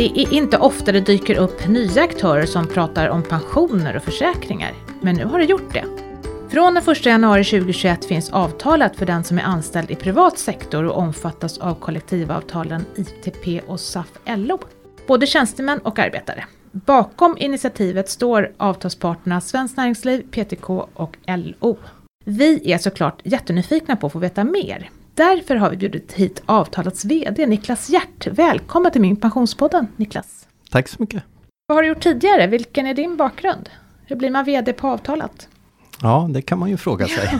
Det är inte ofta det dyker upp nya aktörer som pratar om pensioner och försäkringar, men nu har det gjort det. Från den 1 januari 2021 finns avtalet för den som är anställd i privat sektor och omfattas av kollektivavtalen ITP och SAF-LO. Både tjänstemän och arbetare. Bakom initiativet står avtalsparterna Svenskt Näringsliv, PTK och LO. Vi är såklart jättenyfikna på att få veta mer. Därför har vi bjudit hit avtalets VD Niklas Hjärt. Välkommen till Min Pensionspodden Niklas. Tack så mycket. Vad har du gjort tidigare? Vilken är din bakgrund? Hur blir man VD på avtalet? Ja, det kan man ju fråga sig.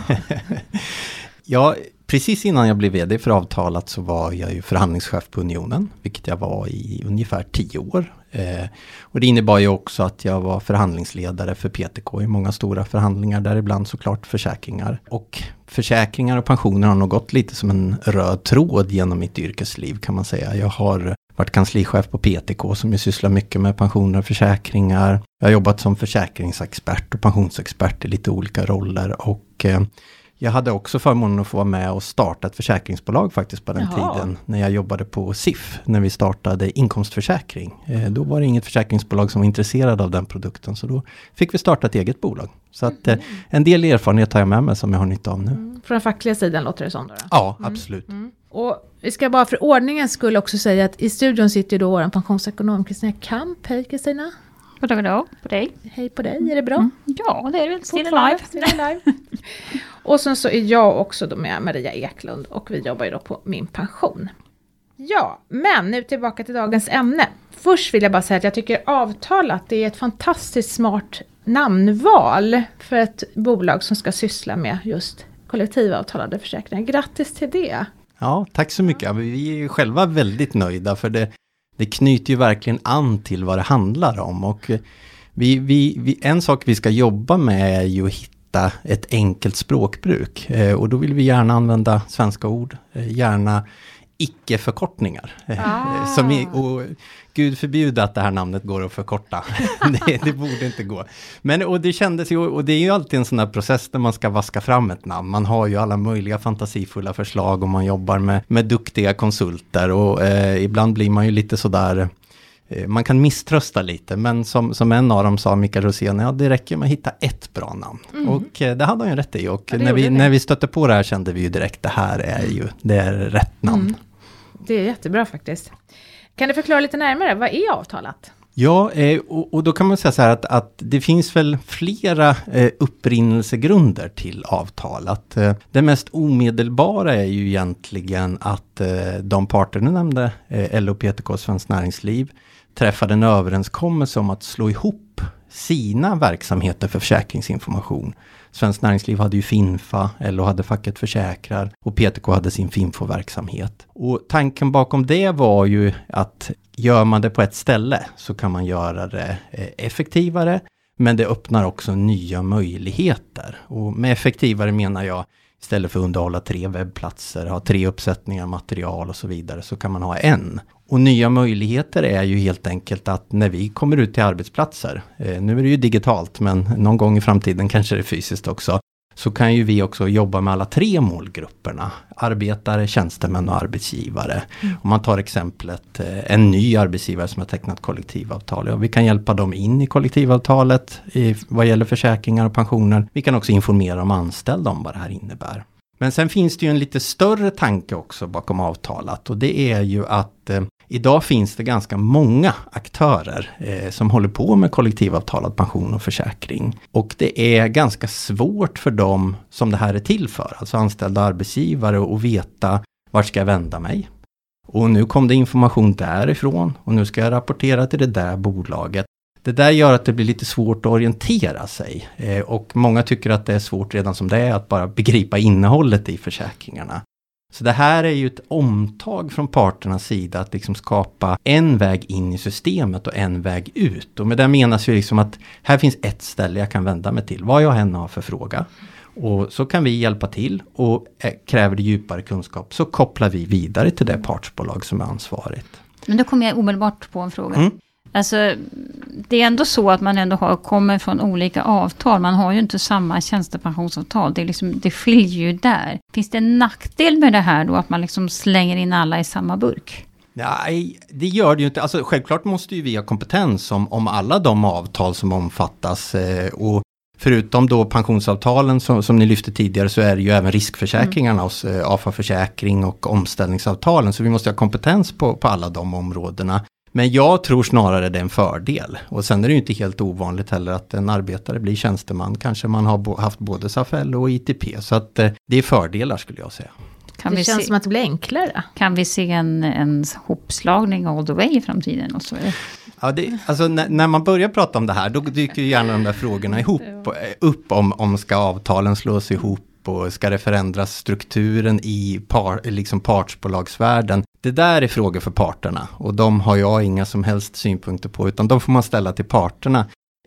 ja, precis innan jag blev VD för avtalat så var jag ju förhandlingschef på Unionen, vilket jag var i ungefär tio år. Eh, och det innebar ju också att jag var förhandlingsledare för PTK i många stora förhandlingar, däribland såklart försäkringar. Och försäkringar och pensioner har nog gått lite som en röd tråd genom mitt yrkesliv kan man säga. Jag har varit kanslichef på PTK som ju sysslar mycket med pensioner och försäkringar. Jag har jobbat som försäkringsexpert och pensionsexpert i lite olika roller och eh, jag hade också förmånen att få vara med och starta ett försäkringsbolag faktiskt på den Jaha. tiden. När jag jobbade på SIF, när vi startade inkomstförsäkring. Eh, då var det inget försäkringsbolag som var intresserad av den produkten, så då fick vi starta ett eget bolag. Så att eh, en del erfarenhet har jag med mig som jag har nytta av nu. Mm. Från den fackliga sidan låter det som? Då, då? Ja, mm. absolut. Mm. Och vi ska bara för ordningens skull också säga att i studion sitter ju då vår pensionsekonom Kristina Kamp. Hej Kristina! Goddag, goddag på dig. Hej på dig, är det bra? Mm. Ja, det är det. Still alive. Still alive. och sen så är jag också då med Maria Eklund och vi jobbar ju då på Min Pension. Ja, men nu tillbaka till dagens ämne. Först vill jag bara säga att jag tycker avtalat det är ett fantastiskt smart namnval för ett bolag som ska syssla med just kollektivavtalade försäkringar. Grattis till det! Ja, tack så mycket. Vi är själva väldigt nöjda för det, det knyter ju verkligen an till vad det handlar om. Och vi, vi, vi, en sak vi ska jobba med är ju att hitta ett enkelt språkbruk. Eh, och då vill vi gärna använda svenska ord, eh, gärna icke-förkortningar. Ah. Som i, och Gud förbjude att det här namnet går att förkorta. det, det, borde inte gå. Men och det kändes ju, och det är ju alltid en sån här process när man ska vaska fram ett namn. Man har ju alla möjliga fantasifulla förslag och man jobbar med, med duktiga konsulter och eh, ibland blir man ju lite sådär eh, man kan misströsta lite, men som, som en av dem sa, Mikael Rosén, ja det räcker med att hitta ett bra namn. Mm. Och eh, det hade han ju rätt i. Och ja, när, vi, när vi stötte på det här kände vi ju direkt, det här är ju, det är rätt namn. Mm. Det är jättebra faktiskt. Kan du förklara lite närmare, vad är avtalat? Ja, eh, och, då kan man säga så här att, att det finns väl flera eh, upprinnelsegrunder till avtalet. Eh, det mest omedelbara är ju egentligen att de parter du nämnde, LO, PTK, Svenskt Näringsliv, träffade en överenskommelse om att slå ihop sina verksamheter för försäkringsinformation. Svenskt Näringsliv hade ju Finfa, LO hade Facket Försäkrar och PTK hade sin Finfo-verksamhet. Och tanken bakom det var ju att gör man det på ett ställe så kan man göra det eh, effektivare, men det öppnar också nya möjligheter. Och med effektivare menar jag istället för att underhålla tre webbplatser, ha tre uppsättningar material och så vidare, så kan man ha en. Och nya möjligheter är ju helt enkelt att när vi kommer ut till arbetsplatser, eh, nu är det ju digitalt men någon gång i framtiden kanske det är fysiskt också, så kan ju vi också jobba med alla tre målgrupperna. Arbetare, tjänstemän och arbetsgivare. Mm. Om man tar exemplet eh, en ny arbetsgivare som har tecknat kollektivavtal. Ja, vi kan hjälpa dem in i kollektivavtalet i, vad gäller försäkringar och pensioner. Vi kan också informera de anställda om vad det här innebär. Men sen finns det ju en lite större tanke också bakom avtalet och det är ju att eh, idag finns det ganska många aktörer eh, som håller på med kollektivavtalad pension och försäkring. Och det är ganska svårt för dem som det här är till för, alltså anställda arbetsgivare, att veta vart ska jag vända mig? Och nu kom det information därifrån och nu ska jag rapportera till det där bolaget. Det där gör att det blir lite svårt att orientera sig. Eh, och många tycker att det är svårt redan som det är att bara begripa innehållet i försäkringarna. Så det här är ju ett omtag från parternas sida att liksom skapa en väg in i systemet och en väg ut. Och med det menas ju liksom att här finns ett ställe jag kan vända mig till, vad jag än har för fråga. Och så kan vi hjälpa till och eh, kräver det djupare kunskap så kopplar vi vidare till det partsbolag som är ansvarigt. Men då kommer jag omedelbart på en fråga. Mm. Alltså, det är ändå så att man ändå har, kommer från olika avtal. Man har ju inte samma tjänstepensionsavtal. Det, är liksom, det skiljer ju där. Finns det en nackdel med det här då, att man liksom slänger in alla i samma burk? Nej, det gör det ju inte. Alltså, självklart måste ju vi ha kompetens om, om alla de avtal som omfattas. Eh, och förutom då pensionsavtalen som, som ni lyfte tidigare så är det ju även riskförsäkringarna mm. hos eh, AFA Försäkring och omställningsavtalen. Så vi måste ha kompetens på, på alla de områdena. Men jag tror snarare det är en fördel. Och sen är det ju inte helt ovanligt heller att en arbetare blir tjänsteman. Kanske man har haft både SAFL och ITP. Så att eh, det är fördelar skulle jag säga. Kan det känns se, som att det blir enklare. Kan vi se en, en hopslagning all the way i framtiden? Och så Ja, det, alltså när, när, man börjar prata om det här, då dyker ju gärna de där frågorna ihop, upp om, om ska avtalen slås ihop och ska det förändras strukturen i par, liksom partsbolagsvärlden? Det där är frågor för parterna och de har jag inga som helst synpunkter på, utan de får man ställa till parterna.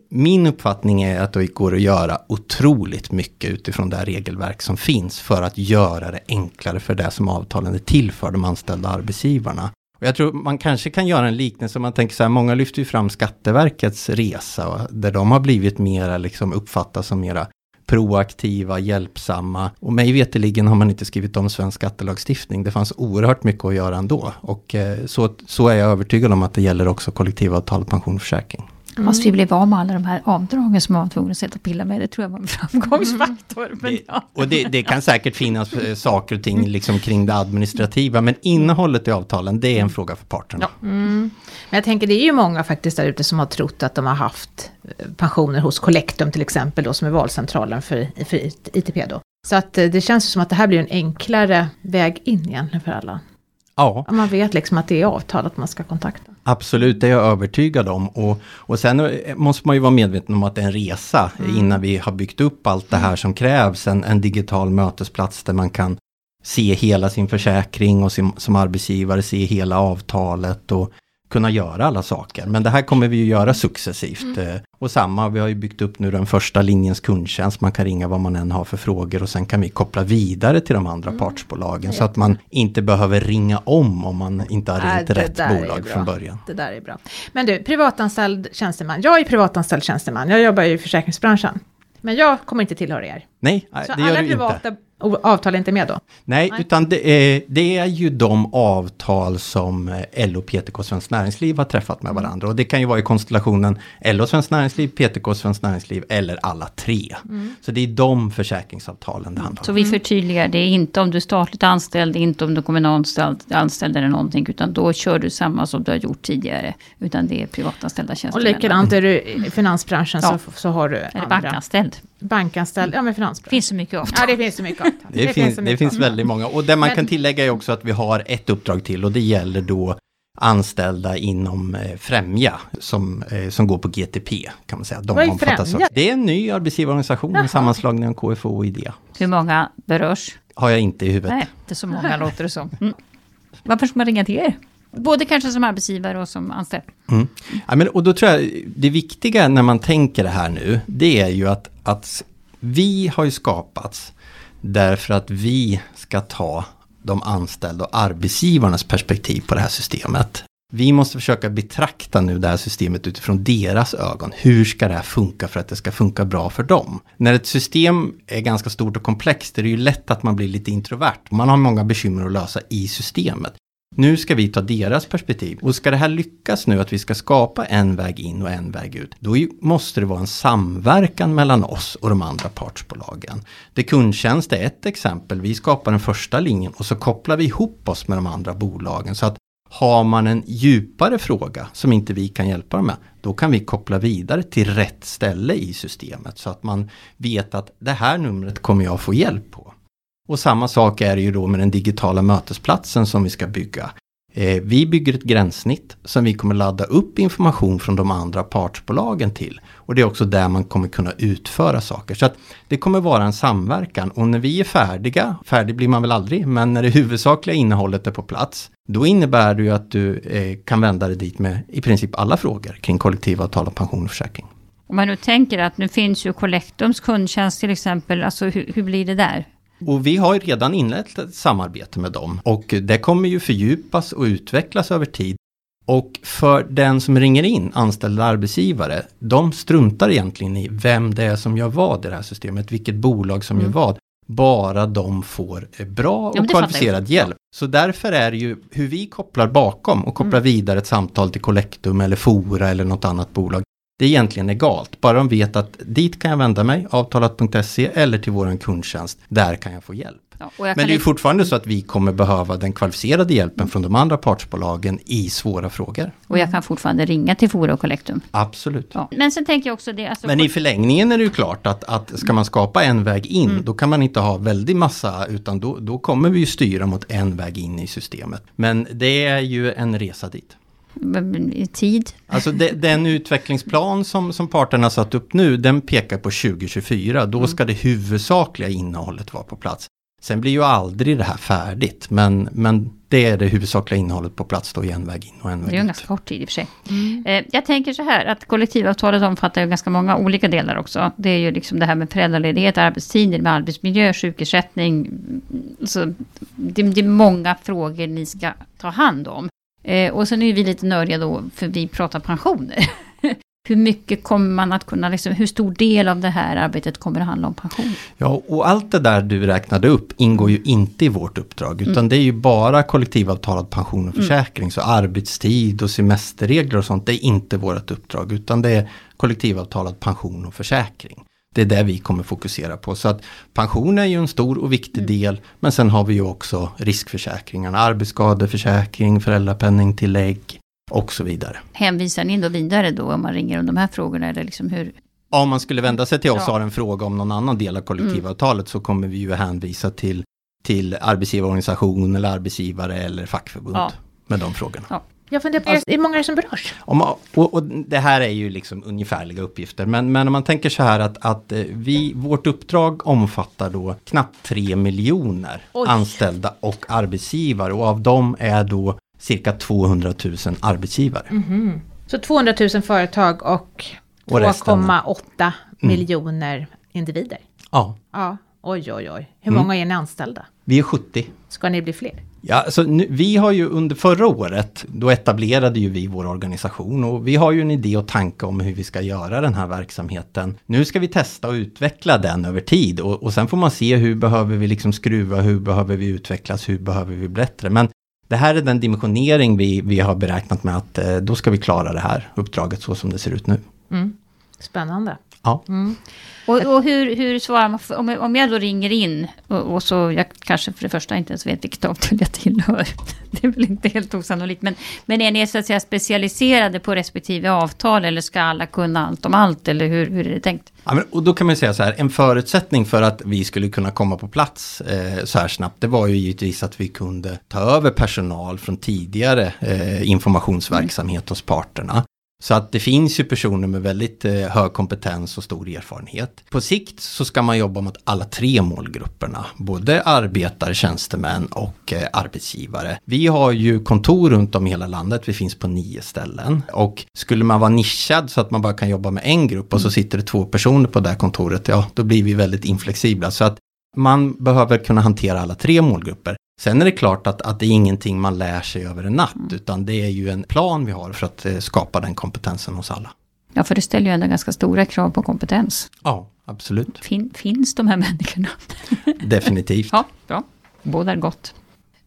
Min uppfattning är att det går att göra otroligt mycket utifrån det regelverk som finns för att göra det enklare för det som avtalen är till för, de anställda arbetsgivarna. Och jag tror man kanske kan göra en liknelse, man tänker så här, många lyfter ju fram Skatteverkets resa, där de har blivit mera, liksom uppfattas som mera proaktiva, hjälpsamma. Och mig veterligen har man inte skrivit om svensk skattelagstiftning. Det fanns oerhört mycket att göra ändå. Och eh, så, så är jag övertygad om att det gäller också kollektivavtal, och försäkring. Mm. Fast vi blev av med alla de här avdragen som man var tvungen att sätta och pilla med. Det tror jag var en framgångsfaktor. Mm. Det, ja. Och det, det, kan säkert finnas eh, saker och ting liksom kring det administrativa. Men innehållet i avtalen, det är en fråga för parterna. Ja. Mm. Men jag tänker, det är ju många faktiskt där ute som har trott att de har haft eh, pensioner hos Collectum till exempel, då, som är valcentralen för, för ITP. Då. Så att eh, det känns som att det här blir en enklare väg in egentligen för alla. Ja. Man vet liksom att det är avtalet man ska kontakta. Absolut, det är jag övertygad om. Och, och sen måste man ju vara medveten om att det är en resa mm. innan vi har byggt upp allt det här som krävs. En, en digital mötesplats där man kan se hela sin försäkring och sin, som arbetsgivare se hela avtalet och kunna göra alla saker. Men det här kommer vi ju göra successivt. Mm. Eh, och samma, vi har ju byggt upp nu den första linjens kundtjänst. Man kan ringa vad man än har för frågor och sen kan vi koppla vidare till de andra mm. partsbolagen. Så att man inte behöver ringa om om man inte har ringt äh, rätt bolag från början. Det där är bra. Men du, privatanställd tjänsteman. Jag är privatanställd tjänsteman. Jag jobbar i försäkringsbranschen. Men jag kommer inte tillhöra er. Nej, det så gör alla du privata inte avtal är inte med då? Nej, Nej. utan det är, det är ju de avtal som eh, LO, PTK och Svenskt Näringsliv har träffat med mm. varandra. Och det kan ju vara i konstellationen LO, Svenskt Näringsliv, PTK, Svenskt Näringsliv eller alla tre. Mm. Så det är de försäkringsavtalen det handlar om. Så vi förtydligar, det är inte om du är statligt anställd, inte om du är kommunalt anställd eller någonting, utan då kör du samma som du har gjort tidigare. Utan det är privatanställda tjänstemän. Och likadant är du i finansbranschen ja. så, så har du Eller andra. bankanställd. Bankanställd, ja men. Det finns så mycket avtal. Ja, det finns så mycket avtal. Det, det, finns, det finns väldigt många. Och det man men, kan tillägga är också att vi har ett uppdrag till och det gäller då anställda inom eh, Främja som, eh, som går på GTP kan man säga. De Vad är Främja? Det är en ny arbetsgivarorganisation, en sammanslagning av KFO och IDEA. Hur många berörs? Har jag inte i huvudet. Nej, inte så många låter det som. Mm. Varför ska man ringa till er? Både kanske som arbetsgivare och som anställd. Mm. Ja, men, och då tror jag det viktiga när man tänker det här nu, det är ju att, att vi har ju skapats därför att vi ska ta de anställda och arbetsgivarnas perspektiv på det här systemet. Vi måste försöka betrakta nu det här systemet utifrån deras ögon. Hur ska det här funka för att det ska funka bra för dem? När ett system är ganska stort och komplext är det ju lätt att man blir lite introvert. Man har många bekymmer att lösa i systemet. Nu ska vi ta deras perspektiv. Och ska det här lyckas nu att vi ska skapa en väg in och en väg ut, då måste det vara en samverkan mellan oss och de andra partsbolagen. Det kundtjänst är ett exempel. Vi skapar den första linjen och så kopplar vi ihop oss med de andra bolagen. Så att har man en djupare fråga som inte vi kan hjälpa dem med, då kan vi koppla vidare till rätt ställe i systemet så att man vet att det här numret kommer jag få hjälp på. Och samma sak är det ju då med den digitala mötesplatsen som vi ska bygga. Eh, vi bygger ett gränssnitt som vi kommer ladda upp information från de andra partsbolagen till. Och det är också där man kommer kunna utföra saker. Så att det kommer vara en samverkan och när vi är färdiga, färdig blir man väl aldrig, men när det huvudsakliga innehållet är på plats, då innebär det ju att du eh, kan vända dig dit med i princip alla frågor kring kollektivavtal och pension och försäkring. Om man nu tänker att nu finns ju Collectums kundtjänst till exempel, alltså hur, hur blir det där? Och vi har ju redan inlett ett samarbete med dem och det kommer ju fördjupas och utvecklas över tid. Och för den som ringer in, anställda arbetsgivare, de struntar egentligen i vem det är som gör vad i det här systemet, vilket bolag som mm. gör vad. bara de får eh, bra och ja, kvalificerad hjälp. Så därför är det ju hur vi kopplar bakom och kopplar mm. vidare ett samtal till Collectum eller Fora eller något annat bolag. Det är egentligen egalt, bara de vet att dit kan jag vända mig, avtalat.se eller till våran kundtjänst. Där kan jag få hjälp. Ja, Men det är inte... fortfarande så att vi kommer behöva den kvalificerade hjälpen mm. från de andra partsbolagen i svåra frågor. Och jag kan fortfarande ringa till Fora och Collectum. Absolut. Ja. Men sen tänker jag också det. Alltså... Men i förlängningen är det ju klart att, att ska man skapa en väg in, mm. då kan man inte ha väldigt massa, utan då, då kommer vi ju styra mot en väg in i systemet. Men det är ju en resa dit tid? Alltså de, den utvecklingsplan som, som parterna satt upp nu, den pekar på 2024. Då mm. ska det huvudsakliga innehållet vara på plats. Sen blir ju aldrig det här färdigt, men, men det är det huvudsakliga innehållet på plats då i en väg in och en väg ut. Det är ju en ganska kort tid i och för sig. Mm. Eh, jag tänker så här att kollektivavtalet omfattar ju ganska många olika delar också. Det är ju liksom det här med föräldraledighet, arbetstider, med arbetsmiljö, sjukersättning. Så det, det är många frågor ni ska ta hand om. Eh, och sen är vi lite nördiga då, för vi pratar pensioner. hur mycket kommer man att kunna, liksom, hur stor del av det här arbetet kommer att handla om pension? Ja, och allt det där du räknade upp ingår ju inte i vårt uppdrag, utan mm. det är ju bara kollektivavtalad pension och mm. försäkring. Mm. Så arbetstid och semesterregler och sånt, det är inte vårt uppdrag, utan det är kollektivavtalad pension och försäkring. Det är det vi kommer fokusera på. Så att pension är ju en stor och viktig mm. del. Men sen har vi ju också riskförsäkringarna, arbetsskadeförsäkring, föräldrapenningtillägg och så vidare. Hänvisar ni då vidare då om man ringer om de här frågorna? Eller liksom hur? Om man skulle vända sig till oss och har en fråga om någon annan del av kollektivavtalet mm. så kommer vi ju hänvisa till, till arbetsgivarorganisation eller arbetsgivare eller fackförbund ja. med de frågorna. Ja. Jag funderar på, alltså, är många som berörs? Om, och, och, det här är ju liksom ungefärliga uppgifter, men, men om man tänker så här att, att eh, vi, vårt uppdrag omfattar då knappt 3 miljoner Oj. anställda och arbetsgivare och av dem är då cirka 200 000 arbetsgivare. Mm -hmm. Så 200 000 företag och 2,8 mm. miljoner individer? Ja. ja. Oj, oj, oj. Hur mm. många är ni anställda? Vi är 70. Ska ni bli fler? Ja, alltså, nu, vi har ju under förra året, då etablerade ju vi vår organisation och vi har ju en idé och tanke om hur vi ska göra den här verksamheten. Nu ska vi testa och utveckla den över tid och, och sen får man se hur behöver vi liksom skruva, hur behöver vi utvecklas, hur behöver vi bättre. Men det här är den dimensionering vi, vi har beräknat med att eh, då ska vi klara det här uppdraget så som det ser ut nu. Mm. Spännande. Ja. Mm. Och, och, hur, hur svarar man? Om, jag, om jag då ringer in och, och, så jag kanske för det första inte ens vet vilket avtal jag tillhör. Det är väl inte helt osannolikt. Men, men är ni så att säga specialiserade på respektive avtal eller ska alla kunna allt om allt? Eller hur, hur är det tänkt? Ja, men, och då kan man säga så här, en förutsättning för att vi skulle kunna komma på plats eh, så här snabbt, det var ju givetvis att vi kunde ta över personal från tidigare eh, informationsverksamhet mm. hos parterna. Så att det finns ju personer med väldigt eh, hög kompetens och stor erfarenhet. På sikt så ska man jobba mot alla tre målgrupperna, både arbetare, tjänstemän och eh, arbetsgivare. Vi har ju kontor runt om i hela landet, vi finns på nio ställen. Och skulle man vara nischad så att man bara kan jobba med en grupp och så sitter det två personer på det här kontoret, ja då blir vi väldigt inflexibla. Så att man behöver kunna hantera alla tre målgrupper. Sen är det klart att, att det är ingenting man lär sig över en natt, mm. utan det är ju en plan vi har för att eh, skapa den kompetensen hos alla. Ja, för det ställer ju ändå ganska stora krav på kompetens. Ja, absolut. Fin, finns de här människorna? Definitivt. Ja, bra. Bådar gott.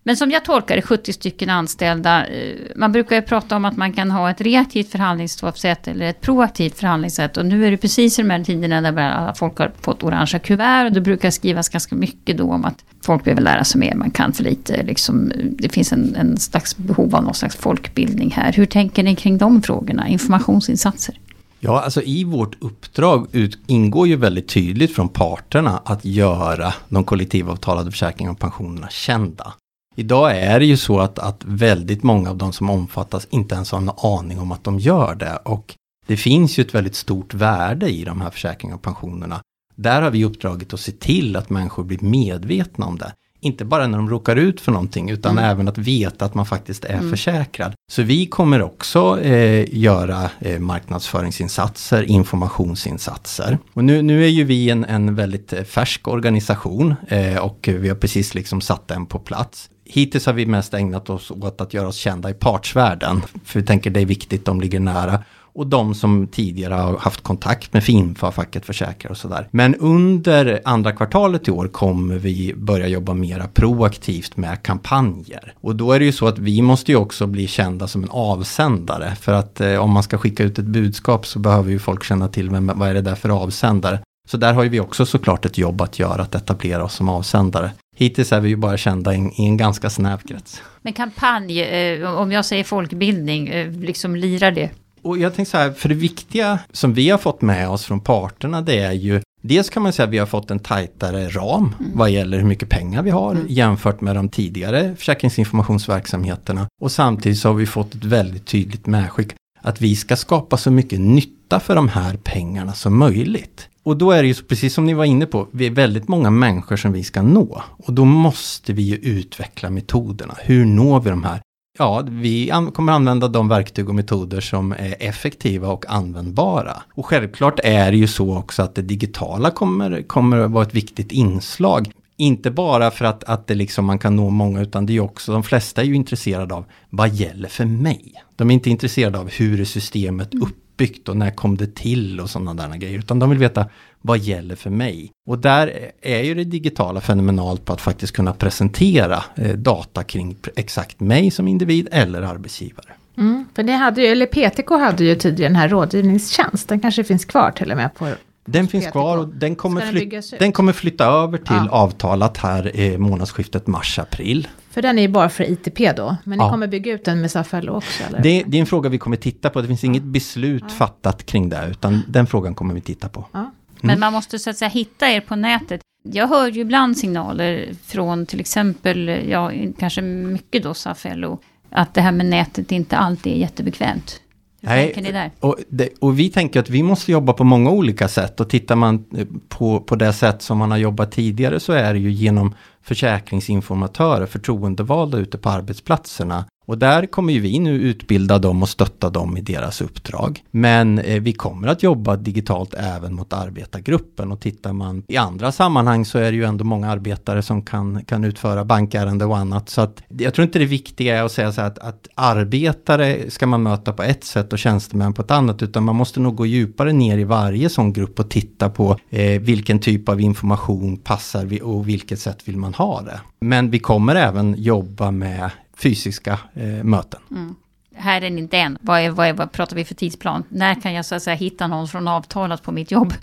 Men som jag tolkar det, 70 stycken anställda. Eh, man brukar ju prata om att man kan ha ett reaktivt förhandlingssätt eller ett proaktivt förhandlingssätt. Och nu är det precis i de här tiderna där folk har fått orangea kuvert. Och det brukar skrivas ganska mycket då om att folk behöver lära sig mer, man kan för lite. Liksom, det finns en, en slags behov av någon slags folkbildning här. Hur tänker ni kring de frågorna? Informationsinsatser? Ja, alltså i vårt uppdrag ut, ingår ju väldigt tydligt från parterna att göra de kollektivavtalade försäkringarna och pensionerna kända. Idag är det ju så att, att väldigt många av de som omfattas inte ens har en aning om att de gör det. Och det finns ju ett väldigt stort värde i de här försäkringarna och pensionerna. Där har vi uppdraget att se till att människor blir medvetna om det. Inte bara när de råkar ut för någonting utan mm. även att veta att man faktiskt är mm. försäkrad. Så vi kommer också eh, göra eh, marknadsföringsinsatser, informationsinsatser. Och nu, nu är ju vi en, en väldigt eh, färsk organisation eh, och vi har precis liksom satt den på plats hittills har vi mest ägnat oss åt att göra oss kända i partsvärlden. För vi tänker det är viktigt, de ligger nära. och de som tidigare har haft kontakt med Finfa, facket försäkrar och sådär. Men under andra kvartalet i år kommer vi börja jobba mera proaktivt med kampanjer. Och då är det ju så att vi måste ju också bli kända som en avsändare. För att eh, om man ska skicka ut ett budskap så behöver ju folk känna till vem, vad är det där för avsändare. Så där har ju vi också såklart ett jobb att göra, att etablera oss som avsändare. Hittills är vi ju bara kända i, en ganska snäv krets. Men kampanj, eh, om jag säger folkbildning, eh, liksom lirar det? Och jag tänker så här, för det viktiga som vi har fått med oss från parterna det är ju Dels kan man säga att vi har fått en tajtare ram mm. vad gäller hur mycket pengar vi har mm. jämfört med de tidigare försäkringsinformationsverksamheterna. Och samtidigt så har vi fått ett väldigt tydligt medskick att vi ska skapa så mycket nytta för de här pengarna som möjligt. Och då är det ju precis som ni var inne på, vi är väldigt många människor som vi ska nå. Och då måste vi ju utveckla metoderna. Hur når vi de här? Ja, vi kommer använda de verktyg och metoder som är effektiva och användbara. Och självklart är det ju så också att det digitala kommer, kommer att vara ett viktigt inslag. Inte bara för att, att det liksom man kan nå många utan det är också, de flesta är ju intresserade av vad gäller för mig? De är inte intresserade av hur är systemet uppbyggt och när kom det till och sådana där grejer. Utan de vill veta vad gäller för mig? Och där är ju det digitala fenomenalt på att faktiskt kunna presentera eh, data kring exakt mig som individ eller arbetsgivare. Mm, för det hade ju, eller PTK hade ju tidigare den här rådgivningstjänst, den kanske finns kvar till och med på den finns kvar och den kommer, flyt, den kommer flytta över till ja. avtalat här i månadsskiftet mars-april. För den är ju bara för ITP då, men ja. ni kommer bygga ut den med Safello också? Eller? Det, det, är en fråga vi kommer titta på, det finns ja. inget beslut fattat kring det, utan den frågan kommer vi titta på. Men mm. man måste så att säga hitta er på nätet. Jag hör ju ibland signaler från till exempel, ja kanske mycket då Safello, att det här med nätet inte alltid är jättebekvämt. Hur Nej, tänker ni där? Och, det, och, vi tänker att vi måste jobba på många olika sätt och tittar man på, på det sätt som man har jobbat tidigare så är det ju genom försäkringsinformatörer, förtroendevalda ute på arbetsplatserna och där kommer ju vi nu utbilda dem och stötta dem i deras uppdrag. Men eh, vi kommer att jobba digitalt även mot arbetargruppen och tittar man i andra sammanhang så är det ju ändå många arbetare som kan, kan utföra bankärende och annat. Så att jag tror inte det viktiga är att säga så här att, att arbetare ska man möta på ett sätt och tjänstemän på ett annat utan man måste nog gå djupare ner i varje sån grupp och titta på eh, vilken typ av information passar vi och vilket sätt vill man ha det. Men vi kommer även jobba med fysiska eh, möten. Mm. Här är ni inte än. Vad, är, vad, är, vad pratar vi för tidsplan? När kan jag så att säga hitta någon från avtalat på mitt jobb?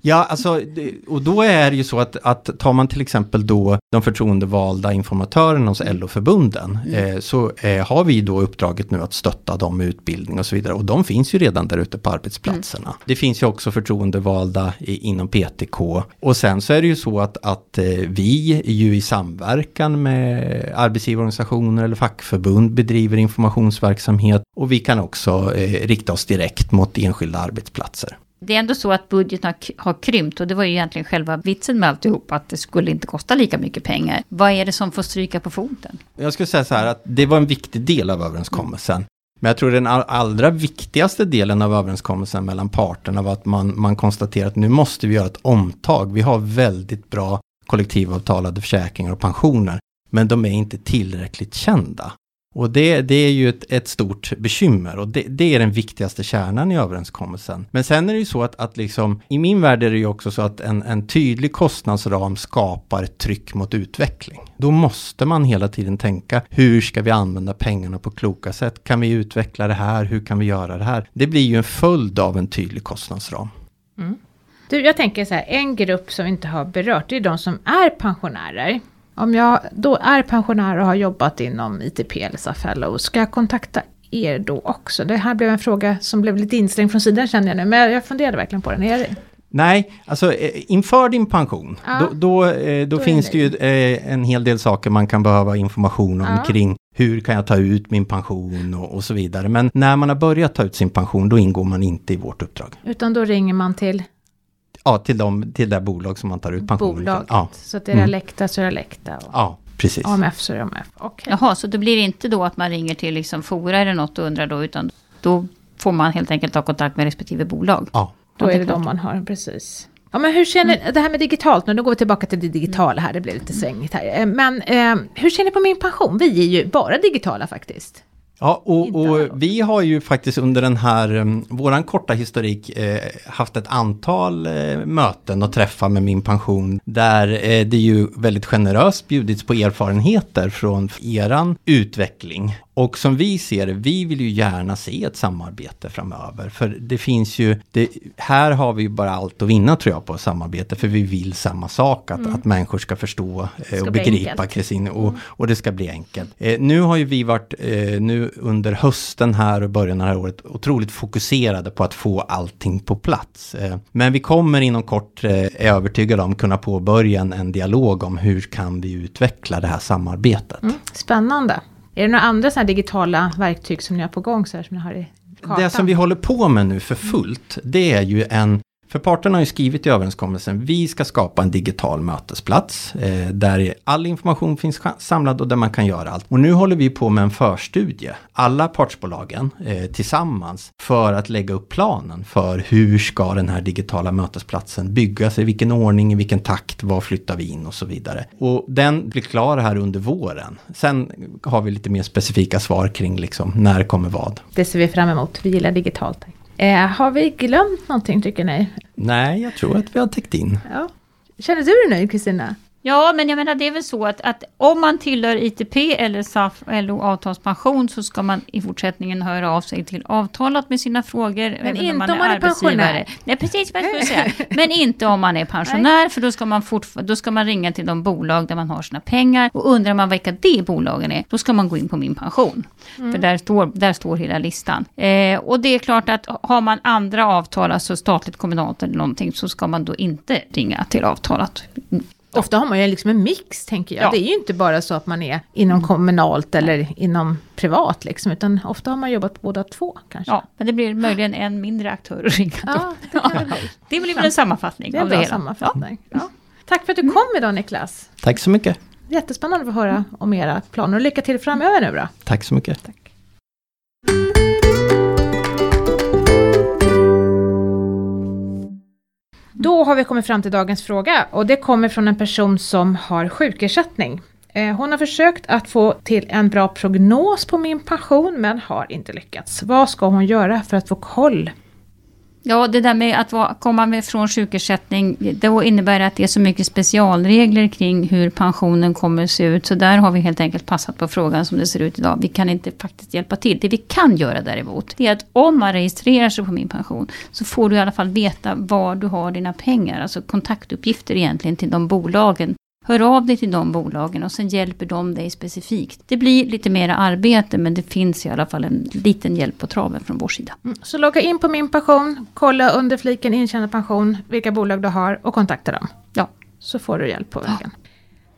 Ja, alltså, och då är det ju så att, att tar man till exempel då de förtroendevalda informatörerna hos LO-förbunden mm. eh, så eh, har vi då uppdraget nu att stötta dem med utbildning och så vidare. Och de finns ju redan där ute på arbetsplatserna. Mm. Det finns ju också förtroendevalda i, inom PTK. Och sen så är det ju så att, att eh, vi ju i samverkan med arbetsgivarorganisationer eller fackförbund bedriver informationsverksamhet. Och vi kan också eh, rikta oss direkt mot enskilda arbetsplatser. Det är ändå så att budgeten har, krympt och det var ju egentligen själva vitsen med alltihop att det skulle inte kosta lika mycket pengar. Vad är det som får stryka på foten? Jag skulle säga så här att det var en viktig del av överenskommelsen. Men jag tror den allra viktigaste delen av överenskommelsen mellan parterna var att man, man konstaterar att nu måste vi göra ett omtag. Vi har väldigt bra kollektivavtalade försäkringar och pensioner. Men de är inte tillräckligt kända. Och det, det är ju ett, ett stort bekymmer och det, det, är den viktigaste kärnan i överenskommelsen. Men sen är det ju så att, att liksom, i min värld är det ju också så att en, en tydlig kostnadsram skapar tryck mot utveckling. Då måste man hela tiden tänka, hur ska vi använda pengarna på kloka sätt? Kan vi utveckla det här? Hur kan vi göra det här? Det blir ju en följd av en tydlig kostnadsram. Mm. Du, jag tänker så här, en grupp som vi inte har berört, det är de som är pensionärer. Om jag då är pensionär och har jobbat inom ITP eller Safello, ska jag kontakta er då också? Det här blev en fråga som blev lite inslängd från sidan känner jag nu, men jag funderade verkligen på den. Är det? Nej, alltså eh, inför din pension, ja. då, då, eh, då, då finns det ju eh, en hel del saker man kan behöva information om ja. kring hur kan jag ta ut min pension och, och, så vidare. Men när man har börjat ta ut sin pension, då ingår man inte i vårt uppdrag. Utan då ringer man till? Ja, till, de, till det bolag som man tar ut pensionen Bolaget. Ja. Så att är det mm. Läkta så är det Läkta? Och ja, precis. AMF så är det AMF. Okay. Jaha, så det blir inte då att man ringer till liksom Fora eller något och undrar då, utan då får man helt enkelt ta kontakt med respektive bolag? Ja. Då är det de man har, precis. Ja, men hur känner, mm. det här med digitalt nu, då går vi tillbaka till det digitala här, det blir lite svängigt här. Eh, men eh, hur känner ni på min pension? Vi är ju bara digitala faktiskt. Ja, och, och vi har ju faktiskt under den här, um, våran korta historik, eh, haft ett antal eh, möten och träffar med Min Pension, där eh, det ju väldigt generöst bjudits på erfarenheter från eran utveckling. Och som vi ser det, vi vill ju gärna se ett samarbete framöver. För det finns ju, det, här har vi ju bara allt att vinna tror jag på samarbete. För vi vill samma sak, att, att människor ska förstå eh, ska och begripa. Kristin och, och det ska bli enkelt. Eh, nu har ju vi varit, eh, nu under hösten här och början av det här året, otroligt fokuserade på att få allting på plats. Eh, men vi kommer inom kort, eh, är jag övertygad om, kunna påbörja en, en dialog om hur kan vi utveckla det här samarbetet. Mm, spännande. Är det några andra sådana digitala verktyg som ni har på gång så här, som ni har i kartan? Det som vi håller på med nu för fullt, det är ju en för parterna har ju skrivit i överenskommelsen, vi ska skapa en digital mötesplats eh, där all information finns samlad och där man kan göra allt. Och nu håller vi på med en förstudie, alla partsbolagen eh, tillsammans, för att lägga upp planen för hur ska den här digitala mötesplatsen byggas, i vilken ordning, i vilken takt, var flyttar vi in och så vidare. Och den blir klar här under våren. Sen har vi lite mer specifika svar kring liksom när kommer vad. Det ser vi fram emot. Vi gillar digitalt. Eh, har vi glömt någonting tycker ni? Nej, jag tror att vi har täckt in. Ja. Känner du dig nöjd Kristina? Ja, men jag menar det är väl så att, att om man tillhör ITP eller SAF LO avtalspension så ska man i fortsättningen höra av sig till avtalat med sina frågor. även inte man om man är arbetsgivare. pensionär. Nej, precis vad jag skulle säga. Men inte om man är pensionär, för då ska, man då ska man ringa till de bolag där man har sina pengar. Och undrar man vilka de bolagen är, då ska man gå in på Min pension. För där står, där står hela listan. Eh, och det är klart att har man andra avtal, alltså statligt, kommunalt eller någonting, så ska man då inte ringa till Ofta har man ju liksom en mix tänker jag. Ja. Det är ju inte bara så att man är inom kommunalt eller inom privat liksom, utan ofta har man jobbat på båda två kanske. Ja, men det blir möjligen en mindre aktör att ringa. Ja, det det bli. Det blir väl en sammanfattning Det är av en det hela. sammanfattning. Ja. Tack för att du kom idag Niklas. Tack så mycket. Jättespännande att få höra om era planer och lycka till framöver nu då. Tack så mycket. Då har vi kommit fram till dagens fråga och det kommer från en person som har sjukersättning. Eh, hon har försökt att få till en bra prognos på min pension men har inte lyckats. Vad ska hon göra för att få koll? Ja, det där med att komma med från sjukersättning, då innebär det att det är så mycket specialregler kring hur pensionen kommer att se ut. Så där har vi helt enkelt passat på frågan som det ser ut idag. Vi kan inte faktiskt hjälpa till. Det vi kan göra däremot, det är att om man registrerar sig på min pension, så får du i alla fall veta var du har dina pengar. Alltså kontaktuppgifter egentligen till de bolagen. Hör av dig till de bolagen och sen hjälper de dig specifikt. Det blir lite mer arbete men det finns i alla fall en liten hjälp på traven från vår sida. Mm, Så logga in på min pension, kolla under fliken intjänad pension, vilka bolag du har och kontakta dem. Ja. Så får du hjälp på vägen.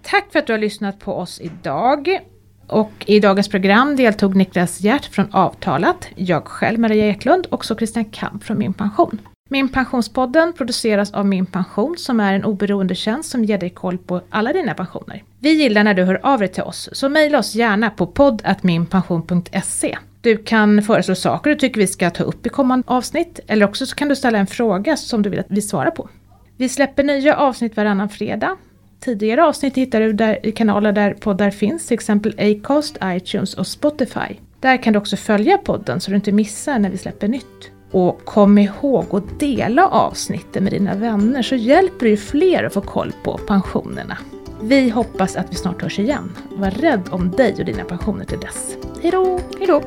Tack för att du har lyssnat på oss idag. Och i dagens program deltog Niklas Hjärt från Avtalat, jag själv Maria Eklund och så Christian Kamp från Min Pension. Min Pensionspodden produceras av Min Pension som är en oberoende tjänst som ger dig koll på alla dina pensioner. Vi gillar när du hör av dig till oss, så mejla oss gärna på podd.minpension.se. Du kan föreslå saker du tycker vi ska ta upp i kommande avsnitt, eller också så kan du ställa en fråga som du vill att vi svarar på. Vi släpper nya avsnitt varannan fredag. Tidigare avsnitt hittar du där i kanaler där poddar finns, till exempel Acast, iTunes och Spotify. Där kan du också följa podden så du inte missar när vi släpper nytt. Och kom ihåg att dela avsnitten med dina vänner så hjälper du ju fler att få koll på pensionerna. Vi hoppas att vi snart hörs igen. Var rädd om dig och dina pensioner till dess. Hejdå! Hej då!